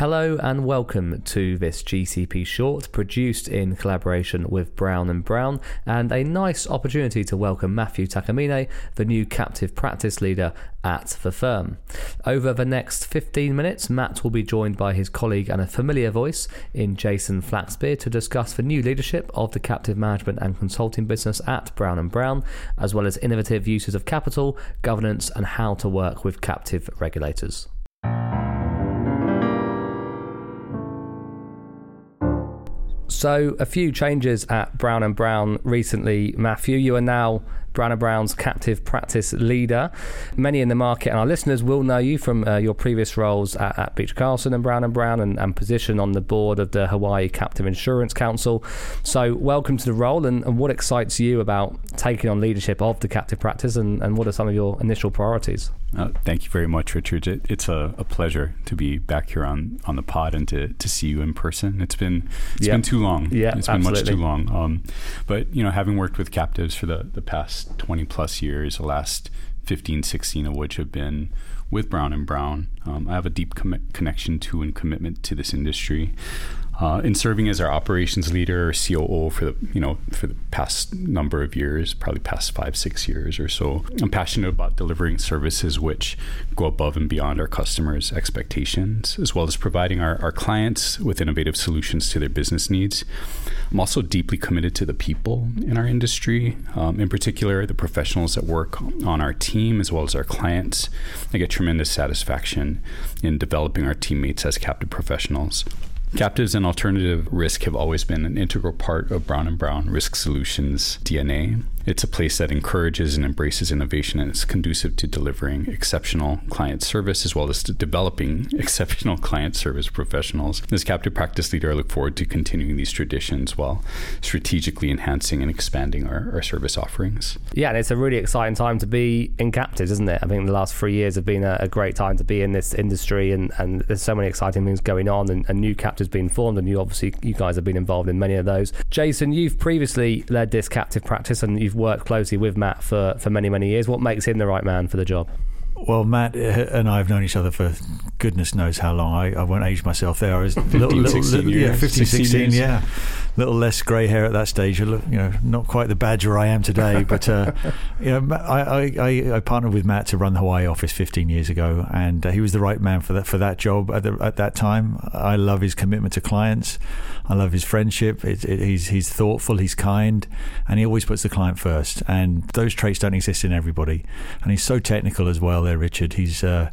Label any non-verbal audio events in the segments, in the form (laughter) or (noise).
Hello and welcome to this GCP short produced in collaboration with Brown and Brown and a nice opportunity to welcome Matthew Takamine, the new captive practice leader at the firm. Over the next 15 minutes, Matt will be joined by his colleague and a familiar voice in Jason Flaxbeard to discuss the new leadership of the captive management and consulting business at Brown and Brown, as well as innovative uses of capital, governance and how to work with captive regulators. So, a few changes at Brown and Brown recently. Matthew, you are now Brown and Brown's captive practice leader. Many in the market and our listeners will know you from uh, your previous roles at, at Beecher Carlson and Brown and Brown and, and, position on the board of the Hawaii Captive Insurance Council. So, welcome to the role, and, and what excites you about taking on leadership of the captive practice, and, and what are some of your initial priorities? Uh, thank you very much, Richard. It, it's a, a, pleasure to be back here on, on the pod and to, to see you in person. It's been it's yep. been too long. Yeah, it's been much too long. Um, but you know, having worked with captives for the, the past twenty plus years, the last 15, 16 of which have been with Brown and Brown, um, I have a deep com- connection to and commitment to this industry uh, in serving as our operations leader or COO for the you know for the past number of years, probably past five six years or so. I'm passionate about delivering services which go above and beyond our customers' expectations, as well as providing our, our clients with innovative solutions to their business needs. I'm also deeply committed to the people in our industry, um, in particular the professionals that work on our team as well as our clients. I get tremendous satisfaction in developing our teammates as captive professionals. Captives and alternative risk have always been an integral part of Brown and Brown Risk Solutions DNA. It's a place that encourages and embraces innovation and is conducive to delivering exceptional client service as well as developing (laughs) exceptional client service professionals. As captive practice leader, I look forward to continuing these traditions while strategically enhancing and expanding our, our service offerings. Yeah, and it's a really exciting time to be in captives, isn't it? I think the last three years have been a, a great time to be in this industry, and, and there's so many exciting things going on, and, and new captives being formed, and you obviously you guys have been involved in many of those. Jason, you've previously led this captive practice, and you've worked closely with Matt for, for many, many years. What makes him the right man for the job? Well, Matt uh, and I have known each other for goodness knows how long. I, I won't age myself there. I was (laughs) 15, little, little, 16 little, years. Yeah, 15, 16, 16 yeah. A little less grey hair at that stage. You know, not quite the badger I am today. (laughs) But, uh, you know, I, I, I, partnered with Matt to run the Hawaii office 15 years ago, and uh, he was the right man for that, for that job at, the, at that time. I love his commitment to clients. I love his friendship. It, it, he's, he's thoughtful, he's kind, and he always puts the client first. And those traits don't exist in everybody. And he's so technical as well there, Richard. He's uh,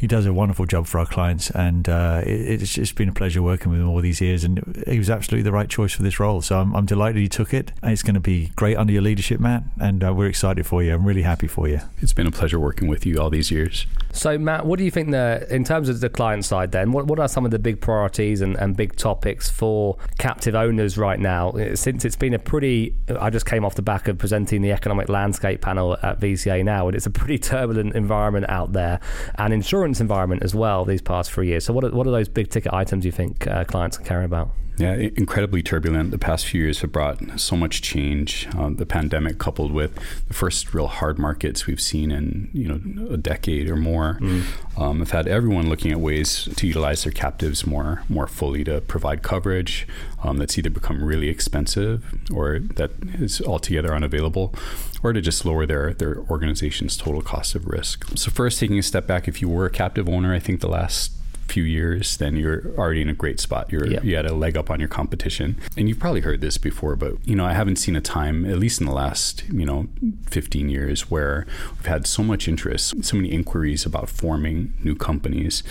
he does a wonderful job for our clients, and uh, it, it's just been a pleasure working with him all these years. And he was absolutely the right choice for this role. So I'm, I'm delighted he took it. And it's going to be great under your leadership, Matt. And uh, we're excited for you. I'm really happy for you. It's been a pleasure working with you all these years. So Matt, what do you think the in terms of the client side? Then, what what are some of the big priorities and, and big topics for captive owners right now? Since it's been a pretty, I just came off the back of presenting the economic landscape panel at VCA now, and it's a pretty turbulent environment out there, and insurance insurance environment as well these past three years. So, what are, what are those big ticket items you think uh, clients can care about? Yeah, incredibly turbulent. The past few years have brought so much change. Um, the pandemic, coupled with the first real hard markets we've seen in you know a decade or more, mm. um, have had everyone looking at ways to utilize their captives more more fully to provide coverage um, that's either become really expensive or that is altogether unavailable, or to just lower their their organization's total cost of risk. So first, taking a step back, if you were a captive owner, I think the last few years, then you're already in a great spot. You're yep. you had a leg up on your competition. And you've probably heard this before, but you know, I haven't seen a time, at least in the last, you know, 15 years where we've had so much interest, so many inquiries about forming new companies.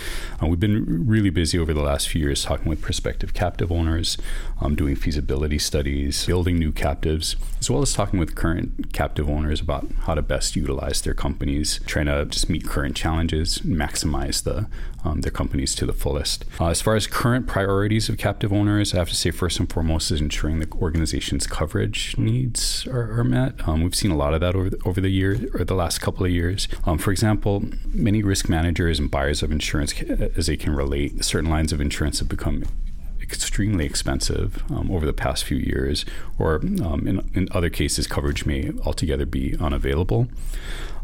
Uh, we've been really busy over the last few years talking with prospective captive owners, um, doing feasibility studies, building new captives, as well as talking with current captive owners about how to best utilize their companies, trying to just meet current challenges, maximize the um, their companies to the fullest. Uh, as far as current priorities of captive owners, I have to say first and foremost is ensuring the organization's coverage needs are, are met. Um, we've seen a lot of that over the, over the year or the last couple of years. Um, for example, many risk managers and buyers of insurance, as they can relate, certain lines of insurance have become extremely expensive um, over the past few years, or um, in, in other cases, coverage may altogether be unavailable.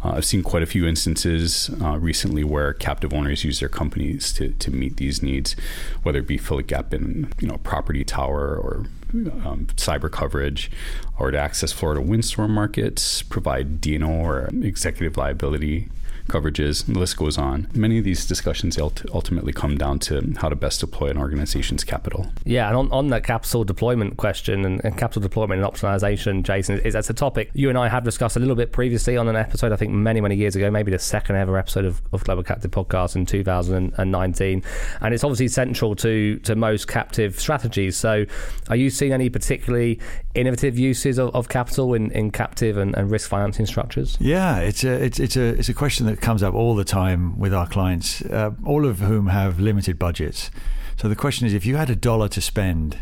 Uh, I've seen quite a few instances uh, recently where captive owners use their companies to, to meet these needs, whether it be fill a gap in you know property tower or um, cyber coverage, or to access Florida windstorm markets, provide D&O or executive liability coverages, the list goes on. Many of these discussions ultimately come down to how to best deploy an organization's capital. Yeah, and on, on that capital deployment question and, and capital deployment and optimization, Jason, is that's a topic you and I have discussed a little bit previously on an episode, I think many, many years ago, maybe the second ever episode of, of Global Captive Podcast in 2019. And it's obviously central to, to most captive strategies. So are you seeing any particularly innovative uses of, of capital in, in captive and, and risk financing structures? Yeah, it's a, it's, it's, a, it's a question that that comes up all the time with our clients, uh, all of whom have limited budgets. So the question is, if you had a dollar to spend,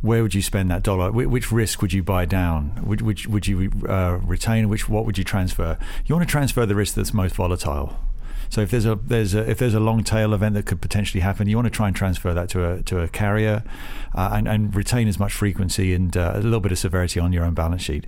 where would you spend that dollar? Which risk would you buy down? Which, which would you uh, retain? Which what would you transfer? You want to transfer the risk that's most volatile. So if there's a there's a, if there's a long tail event that could potentially happen, you want to try and transfer that to a to a carrier, uh, and and retain as much frequency and uh, a little bit of severity on your own balance sheet.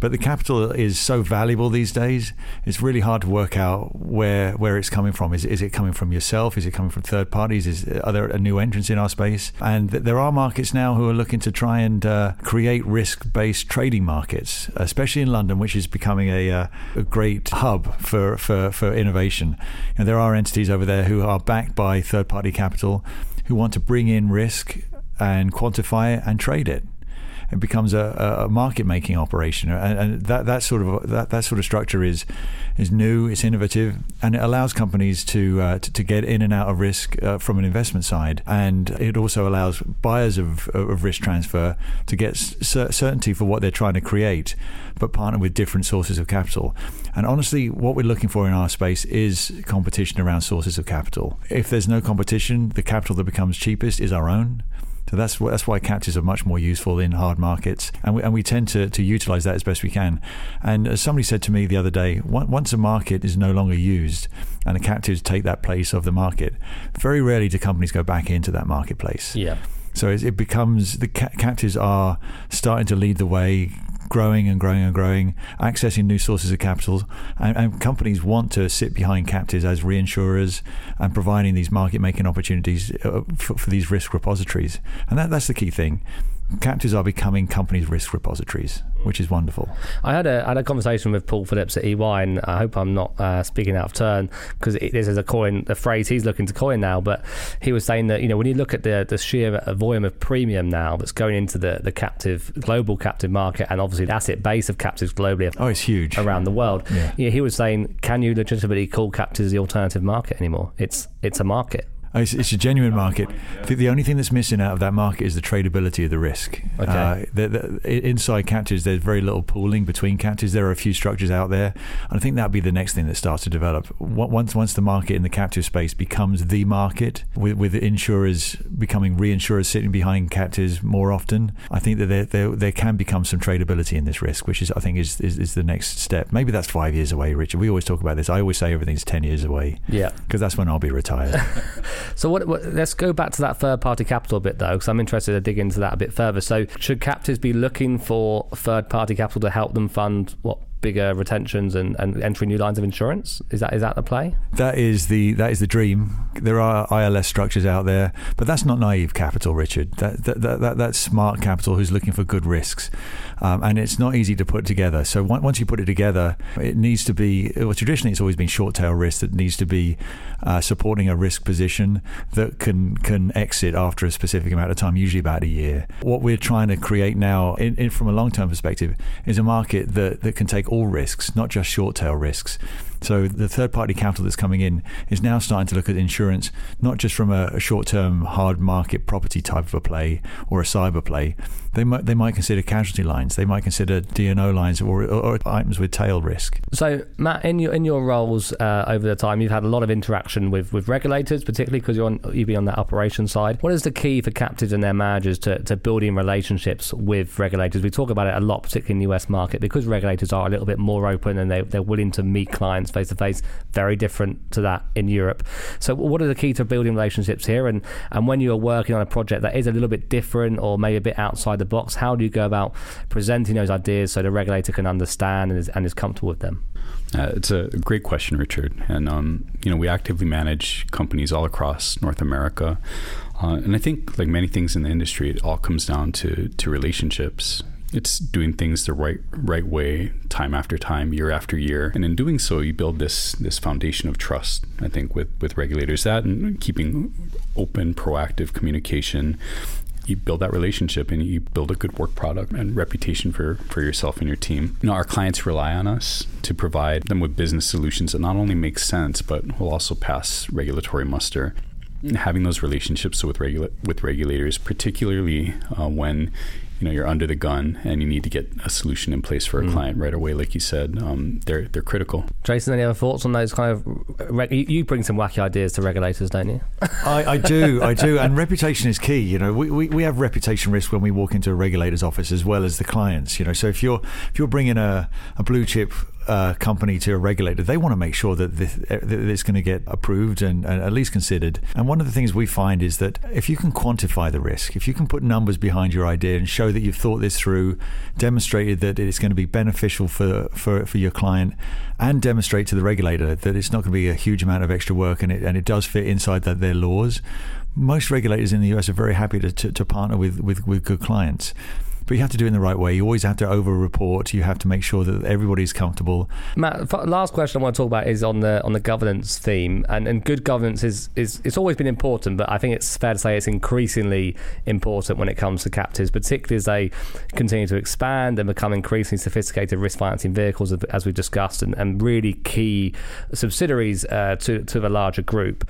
But the capital is so valuable these days; it's really hard to work out where where it's coming from. Is is it coming from yourself? Is it coming from third parties? Is are there a new entrants in our space? And there are markets now who are looking to try and uh, create risk-based trading markets, especially in London, which is becoming a, uh, a great hub for for for innovation. And there are entities over there who are backed by third-party capital, who want to bring in risk and quantify it and trade it it becomes a, a market making operation, and, and, that that sort of that, that sort of structure is is new, it's innovative, and it allows companies to uh, to, to, get in and out of risk uh, from an investment side, and it also allows buyers of, of risk transfer to get certainty for what they're trying to create, but partner with different sources of capital. And honestly, what we're looking for in our space is competition around sources of capital. If there's no competition, the capital that becomes cheapest is our own. So that's that's why captives are much more useful in hard markets, and we, and we tend to, to utilize that as best we can. And as somebody said to me the other day, once a market is no longer used and the captives take that place of the market, very rarely do companies go back into that marketplace. Yeah. So it becomes the captives are starting to lead the way, growing and growing and growing, accessing new sources of capital, and, and companies want to sit behind captives as reinsurers and providing these market making opportunities uh, for, for, these risk repositories. And that, that's the key thing captives are becoming companies' risk repositories, which is wonderful. I had a, had a conversation with Paul Phillips at EY, and I hope I'm not uh, speaking out of turn because this is a coin, a phrase he's looking to coin now. But he was saying that you know when you look at the the sheer volume of premium now that's going into the the captive global captive market, and obviously the asset base of captives globally, oh, it's huge around the world. Yeah. yeah he was saying, can you legitimately call captives the alternative market anymore? It's it's a market. It's, it's, a genuine market. The, the, only thing that's missing out of that market is the tradability of the risk. Okay. Uh, the, the, inside captives, there's very little pooling between captives. There are a few structures out there, and I think that'll be the next thing that starts to develop. Once once the market in the captive space becomes the market, with, with insurers becoming reinsurers sitting behind captives more often, I think that there, there, there can become some tradability in this risk, which is I think is, is, is the next step. Maybe that's five years away, Richard. We always talk about this. I always say everything's ten years away. Yeah, because that's when I'll be retired. (laughs) So what, what, let's go back to that third party capital bit though, because I'm interested to dig into that a bit further. So should captives be looking for third party capital to help them fund what bigger retentions and, and entering new lines of insurance? Is that is that the play? That is the that is the dream. There are ILS structures out there, but that's not naive capital, Richard. That that, that, that that's smart capital who's looking for good risks, um, and it's not easy to put together. So once you put it together, it needs to be. Well, traditionally, it's always been short tail risk that needs to be uh, supporting a risk position that can can exit after a specific amount of time, usually about a year. What we're trying to create now, in, in, from a long term perspective, is a market that that can take all risks, not just short tail risks. So the third party capital that's coming in is now starting to look at insurance not just from a, a short term hard market property type of a play or a cyber play. They might they might consider casualty lines. They might consider D&O lines or, or, items with tail risk. So Matt, in your in your roles uh, over the time, you've had a lot of interaction with, with regulators, particularly because you're on you've been on that operations side. What is the key for captives and their managers to, to building relationships with regulators? We talk about it a lot, particularly in the US market, because regulators are a little bit more open and they, they're willing to meet clients face to face. Very different to that in Europe. So, what are the key to building relationships here? And and when you are working on a project that is a little bit different or maybe a bit outside the box, how do you go about presenting those ideas so the regulator can understand and is, and is comfortable with them? Uh, it's a great question, Richard. And um, you know, we actively manage companies all across North America. Uh, and I think, like many things in the industry, it all comes down to to relationships. It's doing things the right right way, time after time, year after year, and in doing so, you build this this foundation of trust. I think with with regulators, that and keeping open, proactive communication you build that relationship and you build a good work product and reputation for, for yourself and your team. You know, our clients rely on us to provide them with business solutions that not only make sense, but will also pass regulatory muster having those relationships with regula- with regulators, particularly uh, when you know you're under the gun and you need to get a solution in place for a mm. client right away, like you said, um, they're they're critical. Jason, any other thoughts on those kind of? Reg- you bring some wacky ideas to regulators, don't you? I, I, do, I do, and reputation is key. You know, we, we, we have reputation risk when we walk into a regulator's office as well as the clients. You know, so if you're if you're bringing a, a blue chip uh, company to a regulator, they want to make sure that, this, that it's going to get approved and, and, at least considered. And one of the things we find is that if you can quantify the risk, if you can put numbers behind your idea and show that you've thought this through, demonstrated that it's going to be beneficial for, for, for your client, and demonstrate to the regulator that it's not going to be a huge amount of extra work and it, and it does fit inside that, their laws, most regulators in the US are very happy to, to, to partner with, with, with good clients but you have to do it in the right way. You always have to over report. You have to make sure that everybody's comfortable. Matt, last question I want to talk about is on the on the governance theme, and, and good governance is, is it's always been important, but I think it's fair to say it's increasingly important when it comes to captives, particularly as they continue to expand and become increasingly sophisticated risk financing vehicles, as we've discussed, and, and really key subsidiaries uh, to to the larger group.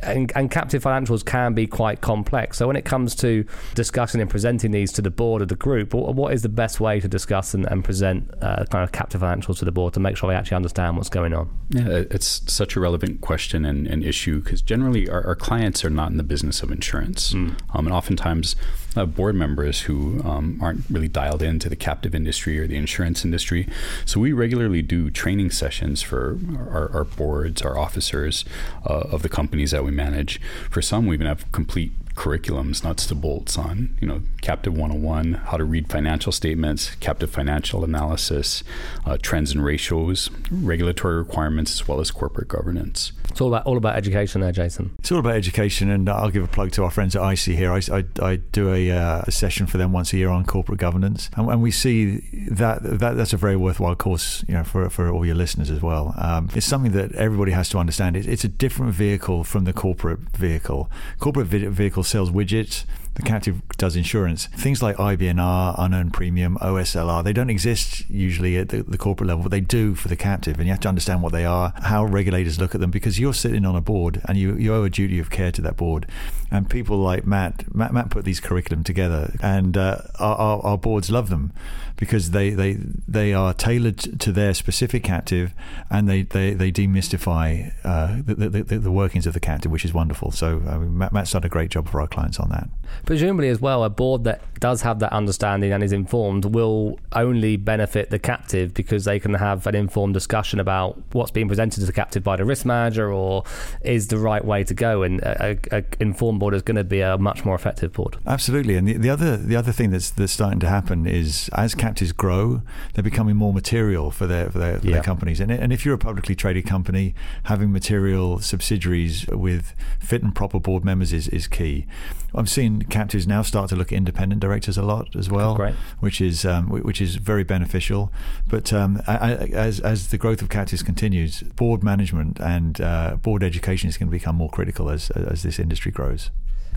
And, and captive financials can be quite complex. So when it comes to discussing and presenting these to the board of the group group, what is the best way to discuss and, and present uh, kind of captive financials to the board to make sure they actually understand what's going on? Yeah, it's such a relevant question and, and issue because generally our, our, clients are not in the business of insurance. Mm. Um, and oftentimes, uh, board members who um, aren't really dialed into the captive industry or the insurance industry. So we regularly do training sessions for our, our boards, our officers uh, of the companies that we manage. For some, we even have complete curriculums, nuts to bolts on, you know, Captive 101, how to read financial statements, captive financial analysis, uh, trends and ratios, regulatory requirements, as well as corporate governance. It's all about all about education there, Jason. It's all about education, and I'll give a plug to our friends at IC here. I, I, I do a, uh, a, session for them once a year on corporate governance, and, and, we see that, that that's a very worthwhile course, you know, for for all your listeners as well. Um, it's something that everybody has to understand. It, it's a different vehicle from the corporate vehicle. Corporate vehicle sells widgets the captive does insurance. Things like IBNR, unearned premium, OSLR, they don't exist usually at the, the, corporate level, but they do for the captive. And you have to understand what they are, how regulators look at them, because you're sitting on a board and you, you owe a duty of care to that board. And people like Matt, Matt, Matt put these curriculum together, and uh, our, our, boards love them because they, they, they are tailored to their specific captive and they, they, they demystify uh, the, the, the, workings of the captive, which is wonderful. So mean, Matt, Matt's done a great job for our clients on that. Presumably, as well, a board that does have that understanding and is informed will only benefit the captive because they can have an informed discussion about what's being presented to the captive by the risk manager or is the right way to go. And an informed board is going to be a much more effective board. Absolutely. And the, the other the other thing that's that's starting to happen is as captives grow, they're becoming more material for their for their, for yeah. their companies. And and if you're a publicly traded company, having material subsidiaries with fit and proper board members is, is key. I've seen captives now start to look at independent directors a lot as well, Great. which is um, which is very beneficial. But um, as as the growth of captives continues, board management and uh, board education is going to become more critical as as this industry grows.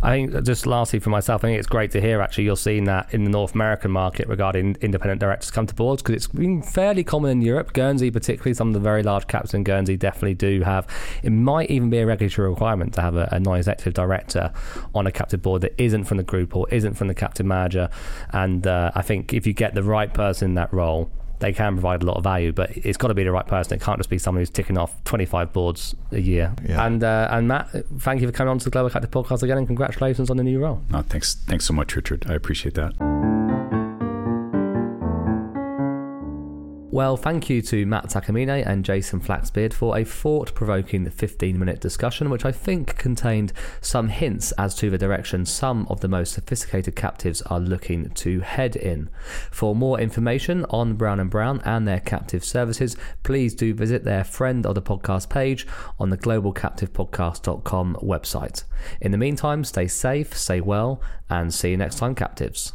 I think just lastly for myself, I think it's great to hear actually you're seeing that in the North American market regarding independent directors come to boards because it's been fairly common in Europe. Guernsey, particularly, some of the very large caps in Guernsey definitely do have. It might even be a regulatory requirement to have a, a non-executive director on a captive board that isn't from the group or isn't from the captive manager. And uh, I think if you get the right person in that role, they can provide a lot of value, but it's got to be the right person. It can't just be someone who's ticking off 25 boards a year. Yeah. And uh, and Matt, thank you for coming on to the Global Captive Podcast again, and congratulations on the new role. No, thanks, thanks so much, Richard. I appreciate that. Well, thank you to Matt Takamine and Jason Flaxbeard for a thought provoking 15 minute discussion, which I think contained some hints as to the direction some of the most sophisticated captives are looking to head in. For more information on Brown and Brown and their captive services, please do visit their friend of the podcast page on the globalcaptivepodcast.com website. In the meantime, stay safe, stay well, and see you next time, captives.